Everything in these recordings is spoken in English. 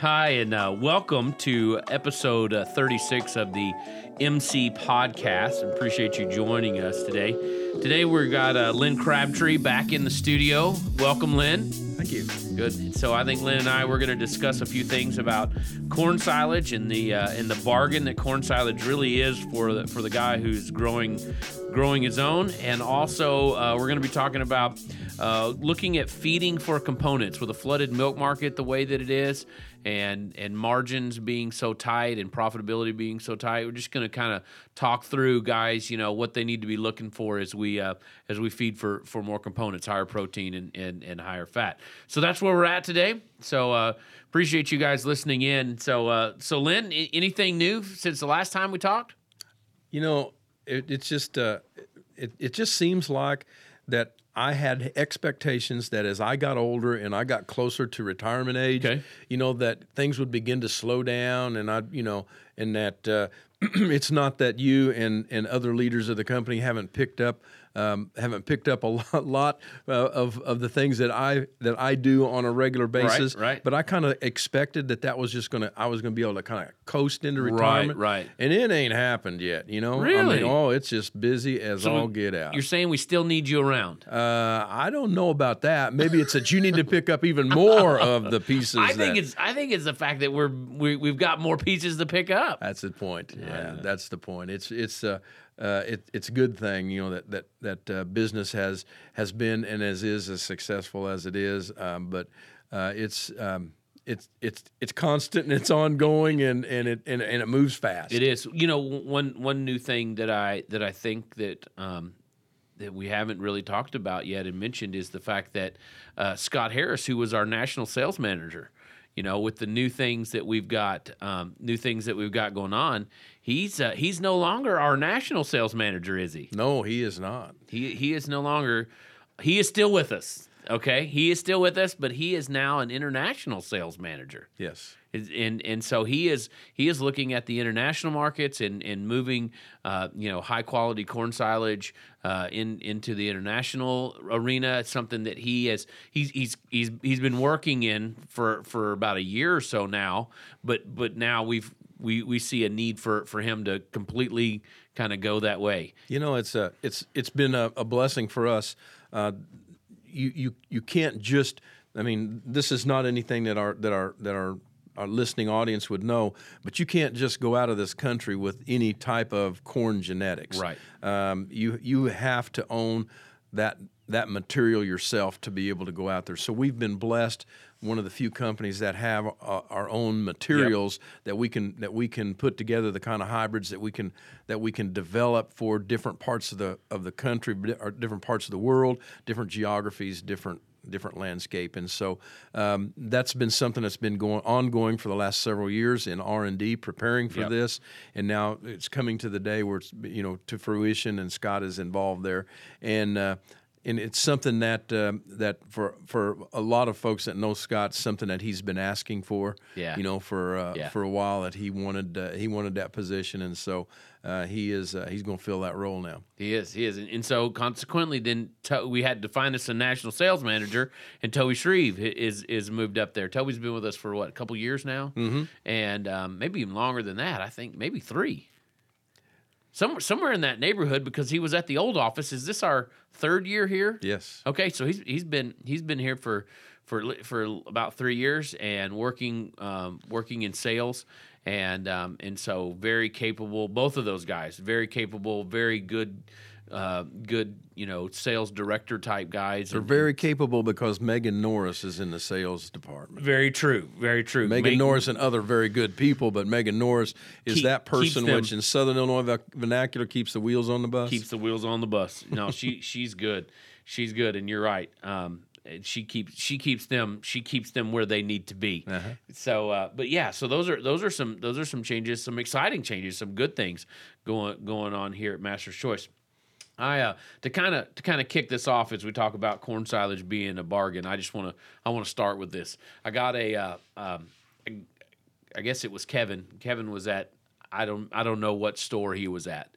Hi, and uh, welcome to episode uh, 36 of the MC Podcast. Appreciate you joining us today. Today we've got uh, Lynn Crabtree back in the studio. Welcome, Lynn. Thank you. Good. So I think Lynn and I we're going to discuss a few things about corn silage and the uh, and the bargain that corn silage really is for the, for the guy who's growing growing his own, and also uh, we're going to be talking about uh, looking at feeding for components with a flooded milk market the way that it is, and and margins being so tight and profitability being so tight. We're just going to kind of talk through, guys, you know what they need to be looking for as we uh, as we feed for for more components, higher protein and and, and higher fat. So that's where we're at today. So uh, appreciate you guys listening in. So uh, so Lynn, anything new since the last time we talked? You know, it, it's just uh, it it just seems like that I had expectations that as I got older and I got closer to retirement age, Okay. you know, that things would begin to slow down, and I, you know, and that uh, it's not that you and and other leaders of the company haven't picked up. Um, haven't picked up a lot, lot uh, of of the things that I that I do on a regular basis. right. But I kind of expected that that was just gonna I was gonna be able to kind of coast into retirement. right. right. And it ain't happened yet. You know. I Really? mean, oh, it's just busy as So all get out. You're saying we still need you around? Uh, I don't know about that. Maybe it's that you need to pick up even more of the pieces. I think that- it's I think it's the fact that we're we, we've got more pieces to pick up. That's the point. Yeah, that's the point. It's it's uh, uh, it, it's a good thing, you know, that that that uh, business has has been and as is as successful as it is. Um, but uh, it's um, it's it's it's constant and it's ongoing and and it and, and it moves fast. It is. You know, one one new thing that I that I think that um, that we haven't really talked about yet and mentioned is the fact that uh, Scott Harris, who was our national sales manager, you know, with the new things that we've got, um, new things that we've got going on, he's uh, he's no longer our national sales manager, is he? No, he is not. He he is no longer. He is still with us. Okay, he is still with us, but he is now an international sales manager. Yes. And and so he is he is looking at the international markets and and moving uh, you know high quality corn silage uh, in into the international arena. It's something that he has he's he's he's he's been working in for for about a year or so now. But but now we've we we see a need for for him to completely kind of go that way. You know, it's a it's it's been a, a blessing for us. Uh, you you you can't just. I mean, this is not anything that our that our that our our listening audience would know, but you can't just go out of this country with any type of corn genetics. Right. Um, you you have to own that that material yourself to be able to go out there. So we've been blessed. One of the few companies that have uh, our own materials that we can that we can put together the kind of hybrids that we can that we can develop for different parts of the of the country or different parts of the world, different geographies, different different landscape and so um, that's been something that's been going ongoing for the last several years in r&d preparing for Yep. this and now it's coming to the day where it's you know to fruition and scott is involved there and uh, and it's something that um, that for for a lot of folks that know Scott, something that he's been asking for. Yeah. You know, for uh, Yeah. for a while that he wanted uh, he wanted that position, and so uh, he is uh, he's going to fill that role now. He is, he is, and, and so consequently, then to, we had to find us a national sales manager, and Toby Shreve is is moved up there. Toby's been with us for what a couple years now, mm-hmm. and um, maybe even longer than that. I think maybe three. Somewhere somewhere in that neighborhood because he was at the old office. Is this our third year here? Yes. Okay, so he's he's been he's been here for for for about three years and working um, working in sales and um, and so very capable. Both of those guys very capable, very good, uh, good you know sales director type guys. They're and- very capable because Megan Norris is in the sales department. very true, very true. Megan Meg- Norris and other very good people, but Megan Norris is Keep- that person them- which in Southern Illinois vernacular keeps the wheels on the bus. keeps the wheels on the bus. No, she she's good. She's good, and you're right. Um, and she keeps she keeps them she keeps them where they need to be. So, uh, but yeah, so those are those are some those are some changes, some exciting changes, some good things going going on here at Master's Choice. I uh, to kind of to kind of kick this off as we talk about corn silage being a bargain. I just want to I want to start with this. I got a uh, um, I, guess it was Kevin. Kevin was at I don't I don't know what store he was at,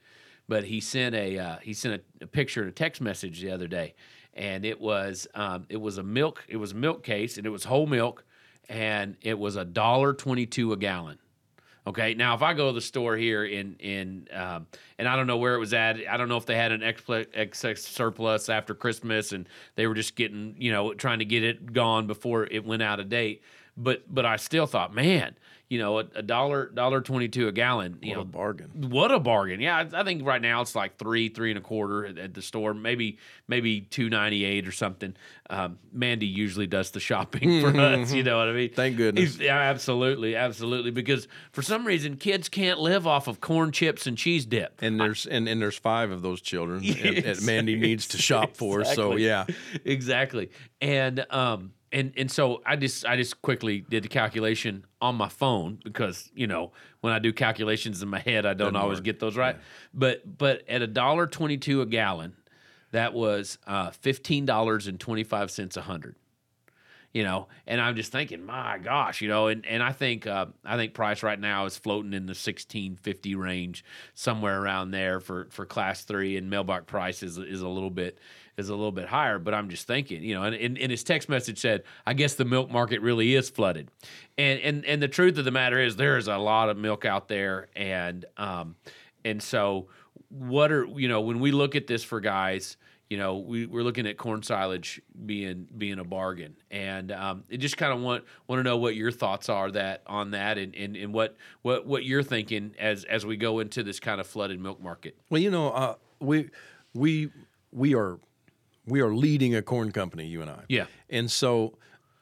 but he sent a uh, he sent a, a picture and a text message the other day, and it was um, it was a milk it was a milk case and it was whole milk, and it was a dollar twenty-two a gallon. Okay, now if I go to the store here in in um, and I don't know where it was at. I don't know if they had an excess, surplus after Christmas and they were just getting you know trying to get it gone before it went out of date. But but I still thought, man, you know, a, a dollar dollar twenty two a gallon. You What know, a bargain. what a bargain! Yeah, I, I think right now it's like three, three and a quarter at, at the store. Maybe, maybe two ninety eight or something. Um, Mandy usually does the shopping for us. You know what I mean? Thank goodness. Yeah, absolutely, absolutely. Because for some reason, kids can't live off of corn chips and cheese dip. And there's and, and there's five of those children Yes. Mandy needs to shop for. So yeah, exactly. And um and and so I just I just quickly did the calculation on my phone because you know when I do calculations in my head I don't Doesn't always work. get those right. But but at a dollar twenty two a gallon, that was uh, fifteen dollars and twenty five cents a hundred. You know, and I'm just thinking, my gosh, you know, and, and I think uh, I think price right now is floating in the sixteen fifty range, somewhere around there for, for class three, and mailbox price is, is a little bit is a little bit higher. But I'm just thinking, you know, and, and, and his text message said, I guess the milk market really is flooded, and and and the truth of the matter is there is a lot of milk out there, and um and so what are you know when we look at this for guys you know we, we're looking at corn silage being being a bargain and um, just kind of want want to know what your thoughts are that on that and, and, and what, what what you're thinking as as we go into this kind of flooded milk market Well, you know, uh, we we we are we are leading a corn company, you and I. Yeah. And so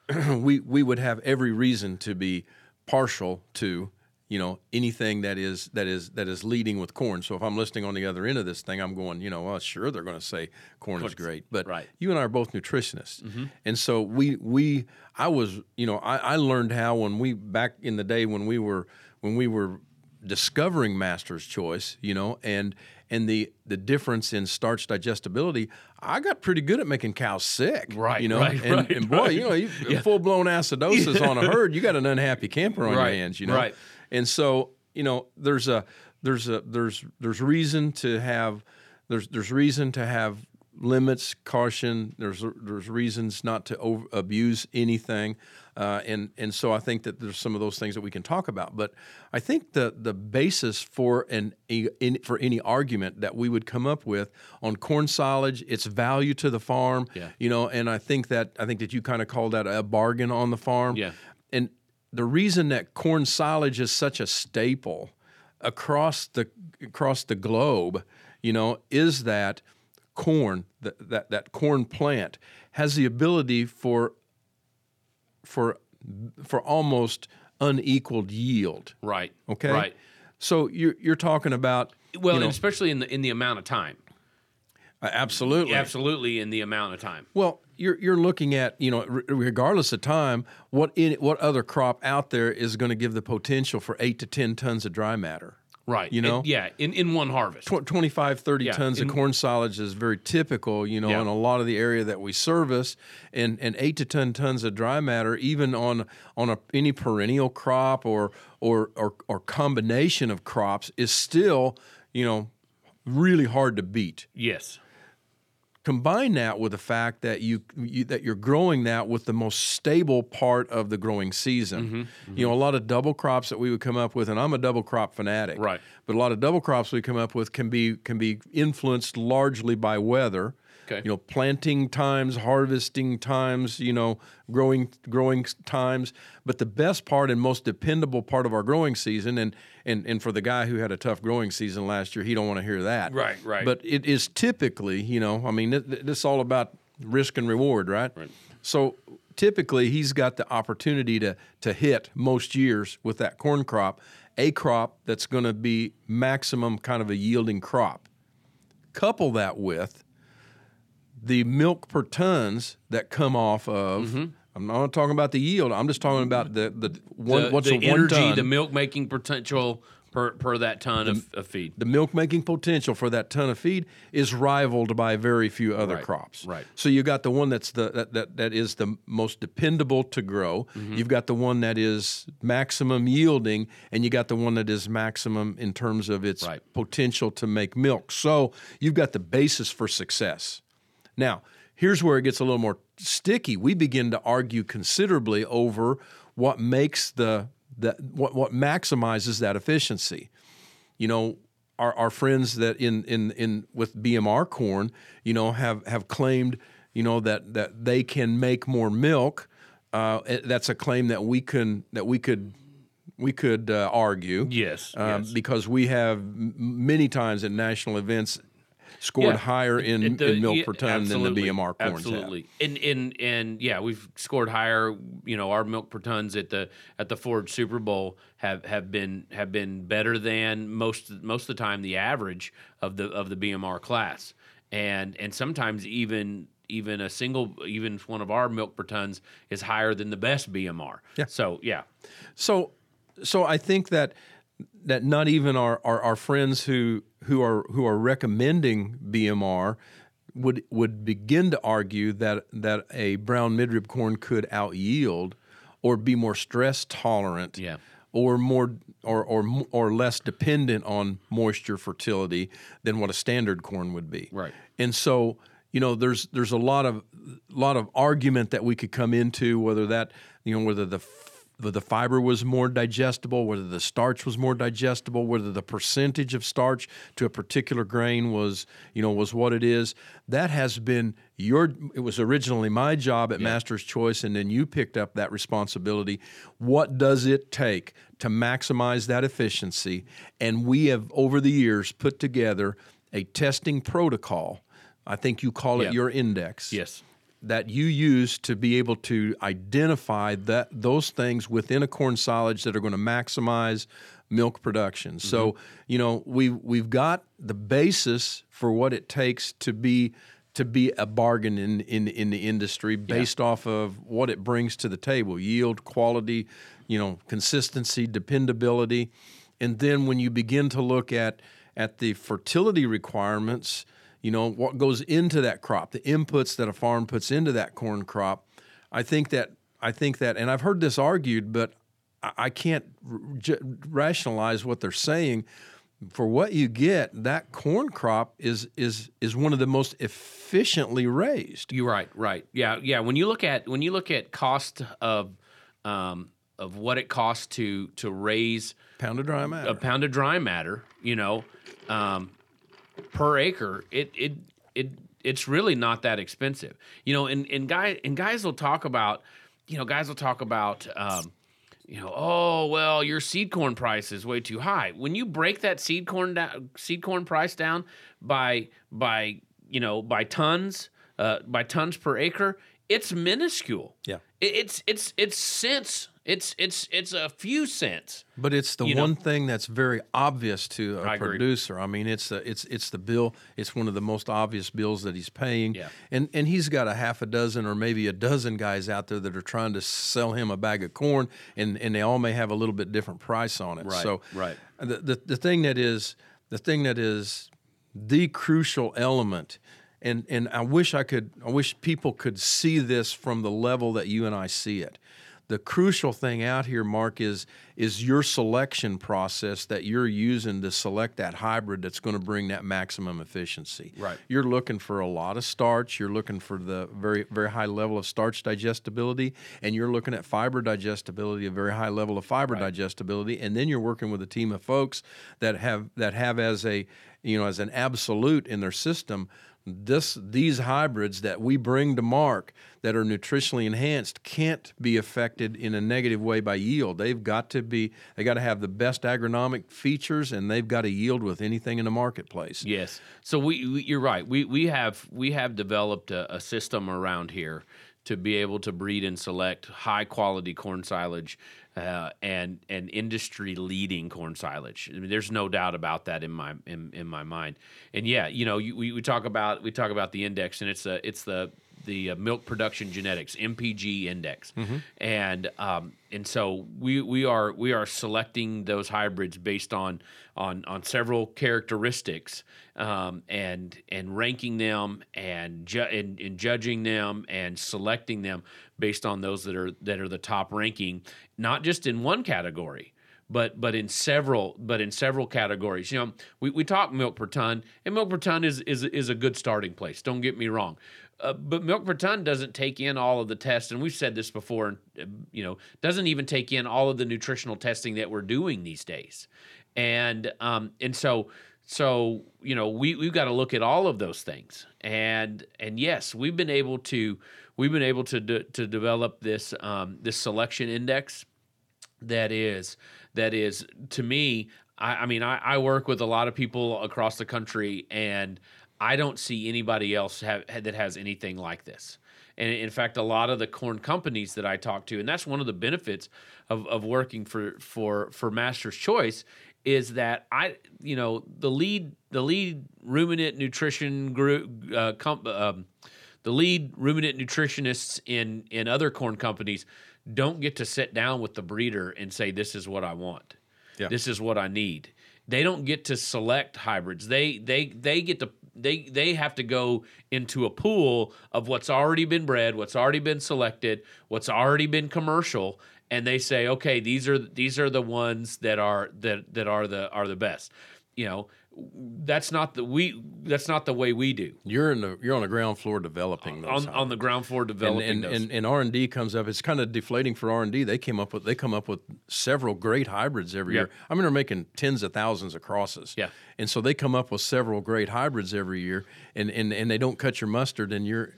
we we would have every reason to be partial to you know anything that is that is that is leading with corn. So if I'm listening on the other end of this thing, I'm going, you know, well, sure they're going to say corn is great, but right. you and I are both nutritionists, mm-hmm. and so we we I was you know I, I learned how when we back in the day when we were when we were discovering master's choice, you know, and and the the difference in starch digestibility, I got pretty good at making cows sick, Right, You know, right, and, right, and boy, you know, you, full blown acidosis on a herd, you got an unhappy camper on Right, your hands, you know, right. and so you know, there's a there's a there's there's reason to have there's there's reason to have limits, caution. There's there's reasons not to over, abuse anything, uh, and and so I think that there's some of those things that we can talk about. But I think the the basis for an in, for any argument that we would come up with on corn silage, its value to the farm, Yeah. you know, and I think that I think that you kind of call that a bargain on the farm, Yeah. and the reason that corn silage is such a staple across the across the globe, you know, is that corn that that, that corn plant has the ability for for for almost unequaled yield. right Okay, right. So you're you're talking about well you know, and especially in the in the amount of time. Uh, absolutely. Absolutely in the amount of time. Well, you're you're looking at you know re- regardless of time, what in, what other crop out there is going to give the potential for eight to ten tons of dry matter? Right You know? And- yeah in, in one harvest Tw- 25, 30 Yeah, tons in- of corn silage is very typical, you know, Yeah. in a lot of the area that we service, and, and eight to ten tons of dry matter, even on on a, any perennial crop or, or or or combination of crops, is still, you know, really hard to beat. yes Combine that with the fact that you, you that you're growing that with the most stable part of the growing season. Mm-hmm, You know, a lot of double crops that we would come up with, and I'm a double crop fanatic. Right. But a lot of double crops we come up with can be can be influenced largely by weather. Okay. You know, planting times, harvesting times, you know, growing growing times. But the best part and most dependable part of our growing season, and and and for the guy who had a tough growing season last year, he don't want to hear that. Right, right. But it is typically, you know, I mean, th- th- this is all about risk and reward, right? Right. So typically, he's got the opportunity to to hit most years with that corn crop, a crop that's going to be maximum kind of a yielding crop. Couple that with the milk per tons that come off of. I'm not talking about the yield. I'm just talking about the the one. the, what's the energy ton? the milk making potential per per that ton of, of feed the milk making potential for that ton of feed is rivaled by very few other Right, crops. right. So you got the one that's the that, that, that is the most dependable to grow. Mm-hmm. You've got the one that is maximum yielding, and you got the one that is maximum in terms of its Right. potential to make milk. So you've got the basis for success. Now, here's where it gets a little more sticky. We begin to argue considerably over what makes the that what what maximizes that efficiency. You know, our, our friends that in in in with BMR corn, you know, have have claimed, you know, that that they can make more milk. Uh, that's a claim that we can that we could we could uh, argue. Yes, um, yes. because we have many times at national events scored Yeah. higher in, It- the- in milk yeah, per ton than the BMR corns Absolutely, and and and yeah, we've scored higher. You know, our milk per tons at the at the Forage Super Bowl have have been have been better than most most of the time the average of the of the BMR class, and and sometimes even even a single even one of our milk per tons is higher than the best BMR. Yeah. So yeah. So, so I think that that not even our, our, our friends who who are who are recommending BMR would would begin to argue that that a brown midrib corn could out yield or be more stress tolerant. Yeah. or more or, or or less dependent on moisture fertility than what a standard corn would be. Right. And so, you know, there's there's a lot of lot of argument that we could come into whether that you know whether the whether the fiber was more digestible, whether the starch was more digestible, whether the percentage of starch to a particular grain was, you know, was what it is. That has been your. It was originally my job at Master's Choice, and then you picked up that responsibility. What does it take to maximize that efficiency? And we have over the years put together a testing protocol. I think you call it Yeah. your index yes, that you use to be able to identify that those things within a corn silage that are going to maximize milk production. So, mm-hmm. you know, we we've got the basis for what it takes to be to be a bargain in in, in the industry based off of what it brings to the table, yield, quality, you know, consistency, dependability. And then when you begin to look at at the fertility requirements, you know what goes into that crop the inputs that a farm puts into that corn crop i think that i think that and i've heard this argued but i, can't r- j- rationalize what they're saying for what you get that corn crop is is is one of the most efficiently raised You're right, right. Yeah, yeah. When you look at when you look at cost of um, of what it costs to to raise pound of dry matter a pound of dry matter, you know, um, per acre, it it it it's really not that expensive, you know. And and guy and guys will talk about, you know, guys will talk about. Um, you know, oh well, your seed corn price is way too high. When you break that seed corn down, seed corn price down by by you know by tons, uh, by tons per acre, it's minuscule. Yeah. It, it's it's it's cents. It's it's it's a few cents. But it's the You know- one thing that's very obvious to a I producer. I mean, it's the it's it's the bill. It's one of the most obvious bills that he's paying. Yeah. And and he's got a half a dozen or maybe a dozen guys out there that are trying to sell him a bag of corn, and and they all may have a little bit different price on it. Right, So right. The, the the thing that is the thing that is the crucial element. And, and I wish I could I wish people could see this from the level that you and I see it the crucial thing out here, Mark, is is your selection process that you're using to select that hybrid that's going to bring that maximum efficiency. Right. You're looking for a lot of starch. You're looking for the very very high level of starch digestibility, and you're looking at fiber digestibility, a very high level of fiber digestibility, and then you're working with a team of folks that have that have as a you know as an absolute in their system this these hybrids that we bring to mark that are nutritionally enhanced can't be affected in a negative way by yield. They've got to be they got to have the best agronomic features and they've got to yield with anything in the marketplace. Yes. So we, we you're right. We we have we have developed a, a system around here to be able to breed and select high quality corn silage uh, and and industry leading corn silage. I mean, there's no doubt about that in my in, in my mind. And yeah, you know, you, we, we talk about we talk about the index, and it's a it's the the uh, milk production genetics MPG index, and um, and so we we are we are selecting those hybrids based on on on several characteristics um, and and ranking them and, ju- and and judging them and selecting them based on those that are that are the top ranking, not just in one category, but but in several but in several categories. You know, we, we talk milk per ton, and milk per ton is is is a good starting place. Don't get me wrong. Uh, but milk per ton doesn't take in all of the tests, and we've said this before. uh, You know, doesn't even take in all of the nutritional testing that we're doing these days, and um, and so so you know we we've got to look at all of those things, and and yes, we've been able to we've been able to de- to develop this um, this selection index that is that is to me I, I mean I, I work with a lot of people across the country and I don't see anybody else have, that has anything like this. And in fact, a lot of the corn companies that I talk to, and that's one of the benefits of, of working for for for Master's Choice, is that I, you know, the lead the lead ruminant nutrition group, uh, um, the lead ruminant nutritionists in in other corn companies don't get to sit down with the breeder and say, "This is what I want. Yeah. This is what I need." They don't get to select hybrids. They they they get to they they have to go into a pool of what's already been bred, what's already been selected, what's already been commercial, and they say, okay, these are these are the ones that are that that are the are the best. You know, that's not the we that's not the way we do You're in the you're on the ground floor developing those. on, on the ground floor and developing and, those. and, and R and D comes up. It's kind of deflating for R and D. They came up with they come up with several great hybrids every Yeah. year. I mean, they're making tens of thousands of crosses. Yeah. and so they come up with several great hybrids every year, and and, and they don't cut your mustard, and you're,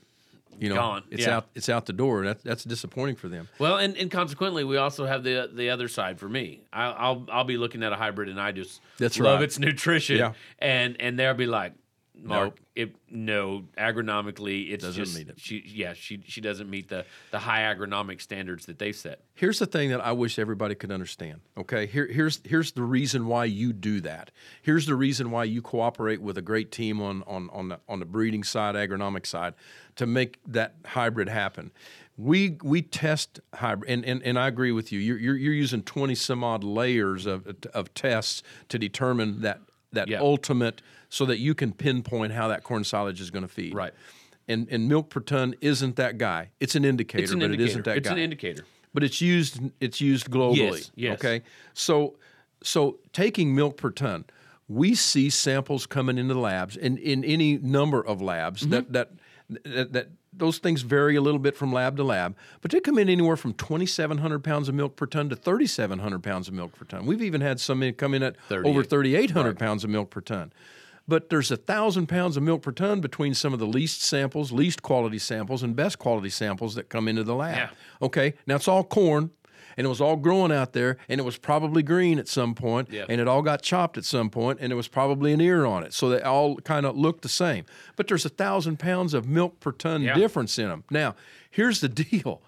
you know, Gone. it's Yeah. out it's out the door. That, that's disappointing for them. Well, and, and consequently, we also have the the other side for me. I, I'll I'll be looking at a hybrid, and I just That's love right. its nutrition, Yeah. and and they'll be like, Mark, Nope. it no agronomically, it's Doesn't just meet it. she yeah she she doesn't meet the the high agronomic standards that they've set. Here's the thing that I wish everybody could understand. Okay, Here, here's here's the reason why you do that. Here's the reason why you cooperate with a great team on on on the, on the breeding side, agronomic side, to make that hybrid happen. We we test hybrid, and, and, and I agree with you. You're, you're you're using twenty some odd layers of of tests to determine that that Yeah. ultimate, so that you can pinpoint how that corn silage is going to feed. Right. And and milk per ton isn't that guy. It's an indicator, It's an but indicator. it isn't that it's guy It's an indicator. but it's used it's used globally. Yes, yes. Okay, so so taking milk per ton, we see samples coming into labs, and in any number of labs Mm-hmm. that, that that that those things vary a little bit from lab to lab, but they come in anywhere from 2,700 pounds of milk per ton to 3,700 pounds of milk per ton. We've even had some in- come in at 38. over 3,800 pounds of milk per ton. But there's a thousand pounds of milk per ton between some of the least samples, least quality samples, and best quality samples that come into the lab. Yeah. Okay, now it's all corn, and it was all growing out there, and it was probably green at some point, Yeah. and it all got chopped at some point, and it was probably an ear on it, so they all kind of looked the same. But there's a thousand pounds of milk per ton Yeah. difference in them. Now, here's the deal: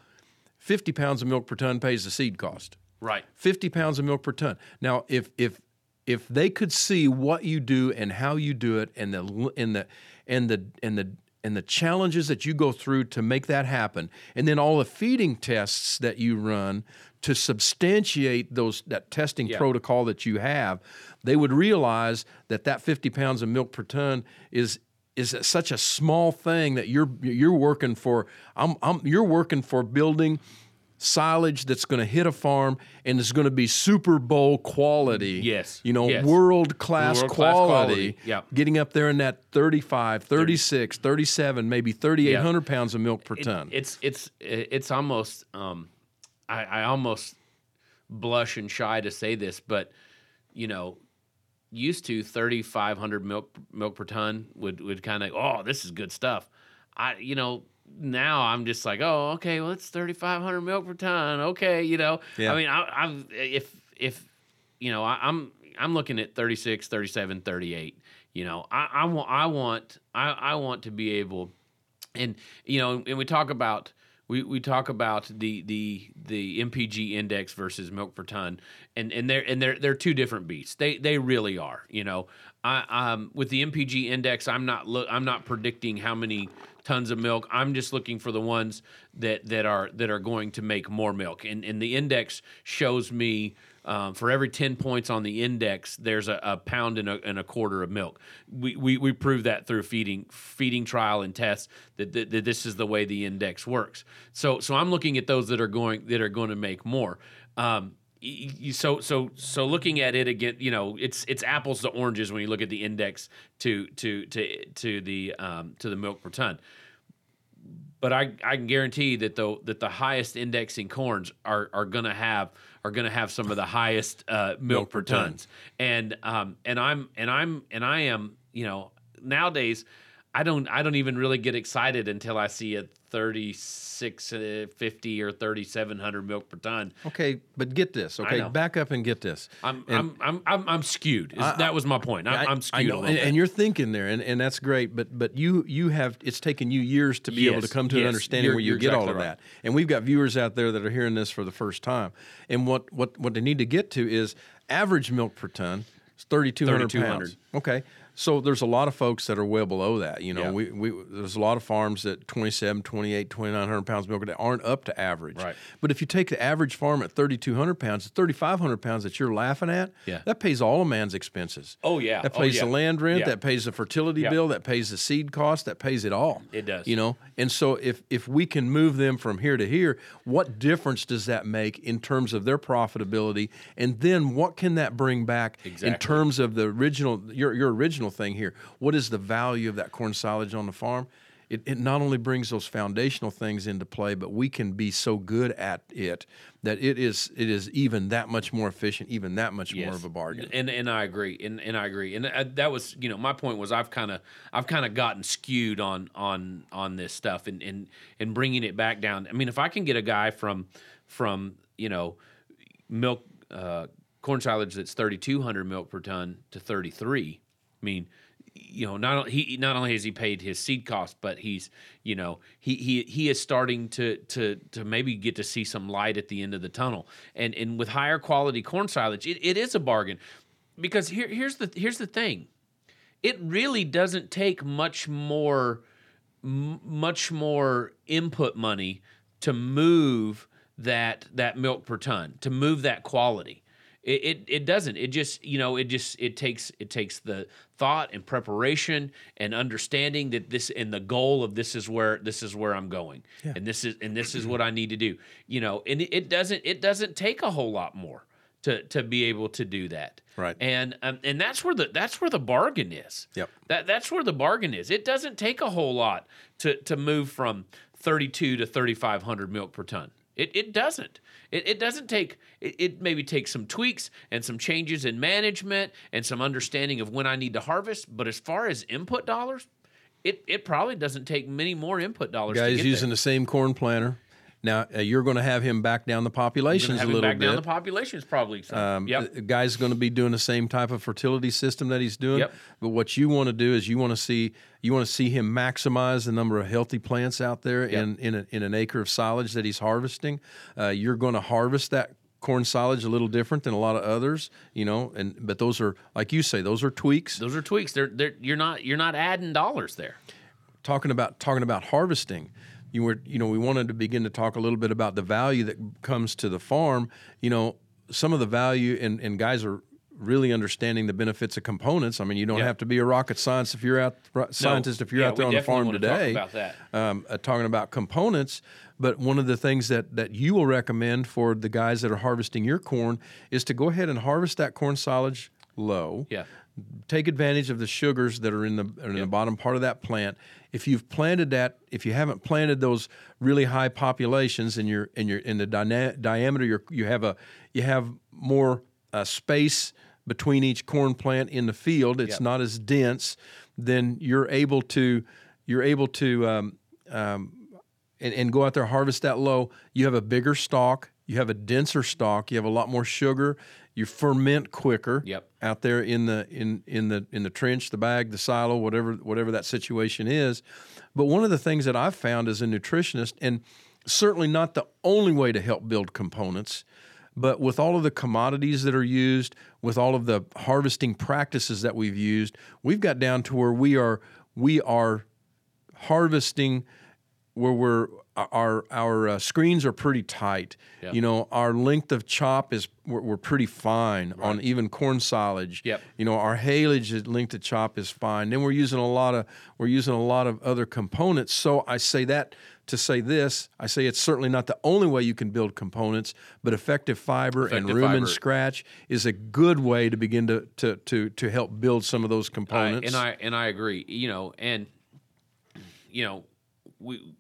fifty pounds of milk per ton pays the seed cost. Right. 50 pounds of milk per ton. Now, if if if they could see what you do and how you do it, and the and the and the and the and the challenges that you go through to make that happen, and then all the feeding tests that you run to substantiate those that testing Yeah. protocol that you have, they would realize that that 50 pounds of milk per ton is is such a small thing that you're you're working for. I'm, I'm you're working for building silage that's going to hit a farm and is going to be Super Bowl quality. Yes, You know, yes. world class quality. quality, yeah. Getting up there in that 35, 36, 37, maybe 3,800 pounds of milk per It- ton. It's it's it's almost um, I, I almost blush and shy to say this, but you know, used to thirty five hundred milk milk per ton would would kind of oh this is good stuff. I you know now I'm just like oh okay well it's thirty five hundred milk per ton okay you know Yeah. I mean I, I've if if you know I, I'm I'm looking at 36, 37, 38. You know I, I want I want I, I want to be able and you know and we talk about we, we talk about the the the MPG index versus milk per ton and and they're and they're they're two different beasts. They they really are you know. I um with the MPG index I'm not look I'm not predicting how many tons of milk. I'm just looking for the ones that that are that are going to make more milk. And and the index shows me um, for every 10 points on the index, there's a, a pound and a, and a quarter of milk. We, we, we prove that through feeding feeding trial and tests that, that, that this is the way the index works. So so I'm looking at those that are going that are going to make more. Um, so so so looking at it again, you know, it's it's apples to oranges when you look at the index to to to to the um, to the milk per ton. But I, I can guarantee that the that the highest indexing corns are are going to have are going to have some of the highest uh, milk, Milk per per ton. tons. And um and I'm and I'm and I am you know nowadays I don't I don't even really get excited until I see a 36 uh, 50 or 3700 milk per ton. Okay, but get this. Okay, back up and get this. I'm And- I'm, I'm I'm I'm skewed. Is- that was my point. I'm, I- I'm I know, a and, and you're thinking there, and, and that's great. But but you you have it's taken you years to be able to come to an understanding where you get all exactly of right. that. And we've got viewers out there that are hearing this for the first time. And what what what they need to get to is average milk per ton is 3,200 3,200. pounds. Okay. So there's a lot of folks that are well below that. You know, Yeah. we, we there's a lot of farms that 27, 28, 2,900 pounds of milk that aren't up to average. Right. But if you take the average farm at 3,200 pounds, the 3,500 pounds that you're laughing at, Yeah. that pays all a man's expenses. Oh, yeah. That Oh, pays yeah. the land rent, Yeah. that pays the fertility bill, that pays the seed cost, that pays it all. It does. You know, and so if if we can move them from here to here, what difference does that make in terms of their profitability? And then what can that bring back in terms of the original your your original thing here? What is the value of that corn silage on the farm? It, it not only brings those foundational things into play, but we can be so good at it that it is it is even that much more efficient, even that much more of a bargain. And and I agree. And and I agree. And uh, that was you know my point was I've kind of I've kind of gotten skewed on on on this stuff and and and bringing it back down. I mean, if I can get a guy from from you know milk uh, corn silage that's thirty two hundred milk per ton to thirty three. I mean. You know, not he not only has he paid his seed cost, but he's you know he he he is starting to to to maybe get to see some light at the end of the tunnel. And and with higher quality corn silage, it, it is a bargain because here here's the here's the thing it really doesn't take much more m- much more input money to move that that milk per ton to move that quality it, it, it doesn't it just you know it just it takes it takes the thought and preparation and understanding that this and the goal of this is where this is where i'm going and this is and this is what i need to do you know and it, it doesn't it doesn't take a whole lot more to to be able to do that Right. and um, and that's where the that's where the bargain is Yep. that that's where the bargain is. It doesn't take a whole lot to to move from 32 to 3500 milk per ton. It it doesn't. It, it doesn't take it, it maybe takes some tweaks and some changes in management and some understanding of when I need to harvest, but as far as input dollars, it it probably doesn't take many more input dollars to Guys using there. the same corn planter. Now uh, you're going to have him back down the populations a little back bit. down the population is probably some. Um, yep. The guy's going to be doing the same type of fertility system that he's doing. Yep. But what you want to do is you want to see you want to see him maximize the number of healthy plants out there in in, a, in an acre of silage that he's harvesting. Uh, you're going to harvest that corn silage a little different than a lot of others, you know. And but those are like you say, those are tweaks. Those are tweaks. They're, they're you're not you're not adding dollars there. talking about talking about harvesting you were you know we wanted to begin to talk a little bit about the value that comes to the farm you know some of the value and, and guys are really understanding the benefits of components i mean you don't Yeah. have to be a rocket science if you're out scientist if you're Yeah, out there on the farm wanna talk today about um, uh, talking about components but one of the things that that you will recommend for the guys that are harvesting your corn is to go ahead and harvest that corn silage low Yeah. take advantage of the sugars that are in the are in the bottom part of that plant. If you've planted that, if you haven't planted those really high populations and you're and you're in the dyna- diameter, you're, you have a you have more uh, space between each corn plant in the field. It's Yep. not as dense. Then you're able to you're able to um, um, and, and go out there harvest that low. You have a bigger stalk. You have a denser stalk. You have a lot more sugar. You ferment quicker Yep. out there in the in in the in the trench, the bag, the silo, whatever whatever that situation is. But one of the things that I've found as a nutritionist, and certainly not the only way to help build components, but with all of the commodities that are used, with all of the harvesting practices that we've used, we've got down to where we are we are harvesting where we're our our uh, screens are pretty tight. Yeah. You know, our length of chop is we're, we're pretty fine on even corn silage. Yep. You know, our haylage is- length of chop is fine. Then we're using a lot of we're using a lot of other components. So I say that to say this, I say it's certainly not the only way you can build components, but effective fiber and Effective room and scratch is a good way to begin to to to, to help build some of those I, components. and I and I agree. You know, and you know, we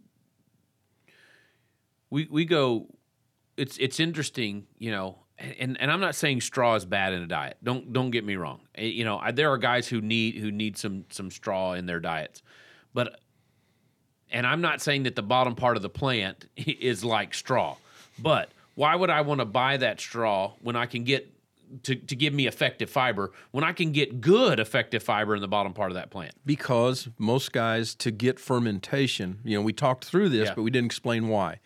we we go. It's it's interesting. You know, and and I'm not saying straw is bad in a diet. Don't don't get me wrong. Eh, You know, I, there are guys who need who need some some straw in their diets, but and I'm not saying that the bottom part of the plant is like straw, but why would I want to buy that straw when I can get to, to give me effective fiber when I can get good effective fiber in the bottom part of that plant? because most guys to get fermentation, you know, we talked through this, Yeah. but we didn't explain why.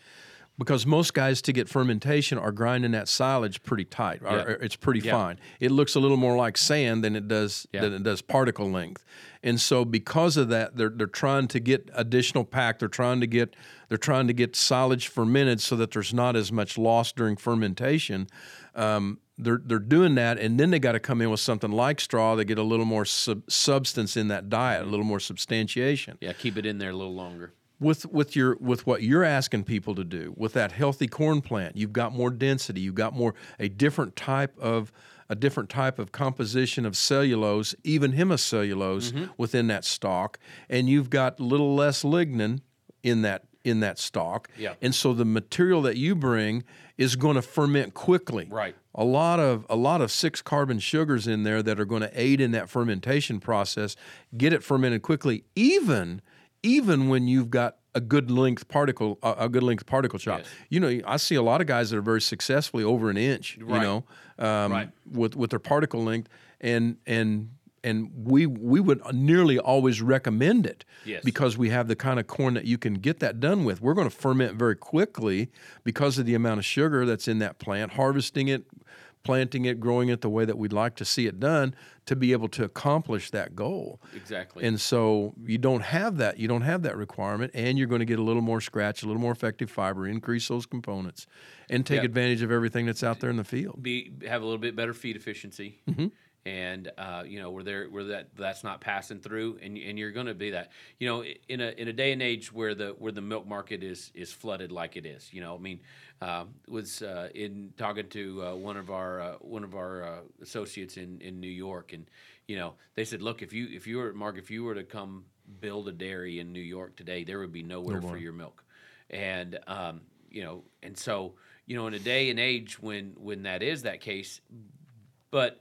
Because most guys to get fermentation are grinding that silage pretty tight. or- Yeah. it's pretty Yeah. fine. It looks a little more like sand than it does Yeah. than it does particle length. And so because of that, they're they're trying to get additional pack. They're trying to get they're trying to get silage fermented so that there's not as much loss during fermentation. Um, they're they're doing that, and then they got to come in with something like straw. They get a little more sub- substance in that diet, a little more substantiation Yeah, keep it in there a little longer. With with your with what you're asking people to do with that healthy corn plant you've got more density you've got more a different type of a different type of composition of cellulose even hemicellulose Mm-hmm. within that stalk and you've got a little less lignin in that in that stalk Yeah. and so the material that you bring is going to ferment quickly Right. a lot of a lot of six carbon sugars in there that are going to aid in that fermentation process get it fermented quickly even even when you've got a good length particle a, good length particle chop Yes. you know i see a lot of guys that are very successfully over an inch you know um, Right. with with their particle length and and and we we would nearly always recommend it Yes. because we have the kind of corn that you can get that done with. We're going to ferment very quickly because of the amount of sugar that's in that plant, harvesting it, planting it, growing it the way that we'd like to see it done to be able to accomplish that goal. Exactly. And so you don't have that. You don't have that requirement, and you're going to get a little more scratch, a little more effective fiber, increase those components, and take Yeah. advantage of everything that's out there in the field. be have a little bit better feed efficiency, Mm-hmm. And uh, you know where there where that that's not passing through, and and you're going to be that. You know, in a in a day and age where the where the milk market is is flooded like it is. You know, I mean, um, was uh, in talking to uh, one of our uh, one of our uh, associates in in New York, and you know they said, look, if you if you were Mark, if you were to come build a dairy in New York today, there would be nowhere for your milk, and um, you know, and so you know, in a day and age when when that is that case, but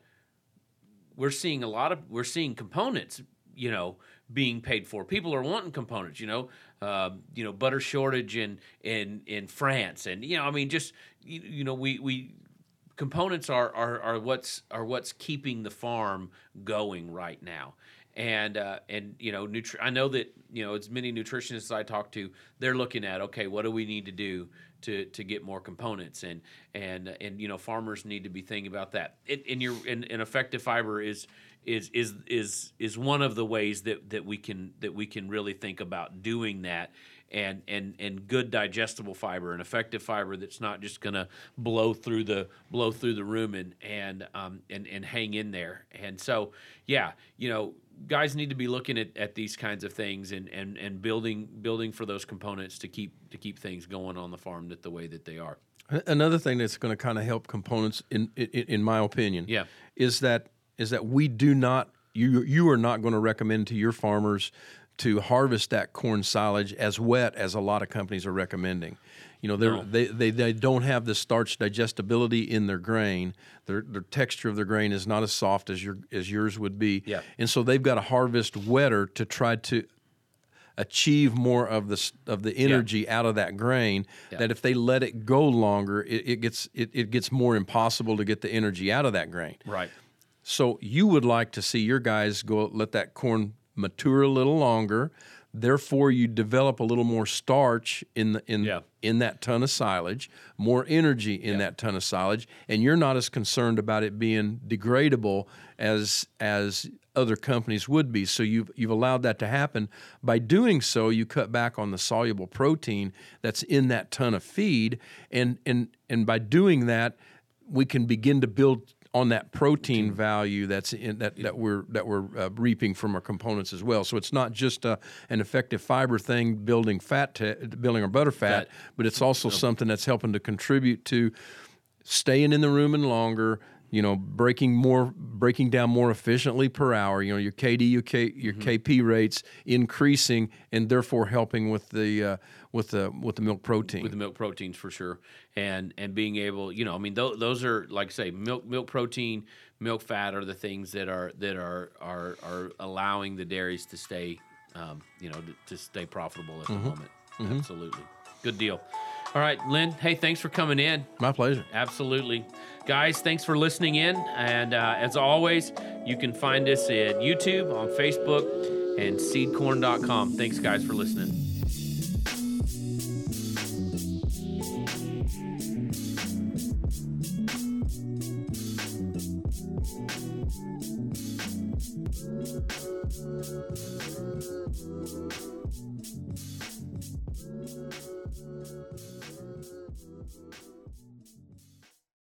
we're seeing a lot of we're seeing components you know being paid for. People are wanting components you know um, you know butter shortage in in in france. And you know i mean just you, you know we we components are, are are what's are what's keeping the farm going right now and uh, and you know nutri- I know that you know as many nutritionists I talk to they're looking at okay what do we need to do to to get more components? And and and you know farmers need to be thinking about that. It, and your and, and effective fiber is is is is is one of the ways that that we can that we can really think about doing that. And and and good digestible fiber and effective fiber that's not just going to blow through the blow through the rumen and and um and and hang in there. And so yeah you know guys need to be looking at, at these kinds of things and, and and building building for those components to keep to keep things going on the farm that the way that they are Another thing that's going to kind of help components, in, in in my opinion, Yeah. is that is that we do not you you are not going to recommend to your farmers to harvest that corn silage as wet as a lot of companies are recommending. You know, No. they they they don't have the starch digestibility in their grain. Their their texture of their grain is not as soft as your as yours would be. Yeah. And so they've got to harvest wetter to try to achieve more of the of the energy out of that grain that if they let it go longer it, it gets it, it gets more impossible to get the energy out of that grain right so you would like to see your guys go let that corn mature a little longer Therefore, you develop a little more starch in the in Yeah. in that ton of silage, more energy in that ton of silage, and you're not as concerned about it being degradable as as other companies would be. So you've you've allowed that to happen. By doing so, you cut back on the soluble protein that's in that ton of feed, and and and by doing that, we can begin to build on that protein value that's in that, that we're that we're uh, reaping from our components as well. So it's not just uh, an effective fiber thing building fat to, building our butter fat, Fat. but it's also something that's helping to contribute to staying in the rumen longer. You know, breaking more, breaking down more efficiently per hour. You know, your KD, your K, your Mm-hmm. KP rates increasing, and therefore helping with the uh, with the with the milk protein. with the milk proteins for sure, and and being able, you know, I mean, th- those are like I say, milk milk protein, milk fat are the things that are that are are are allowing the dairies to stay, um, you know, to, to stay profitable at the moment. Absolutely, good deal. All right, Lynn. Hey, thanks for coming in. My pleasure. Absolutely. Guys, thanks for listening in. And uh, as always, you can find us at YouTube, on Facebook, and seedcorn.com. Thanks, guys, for listening.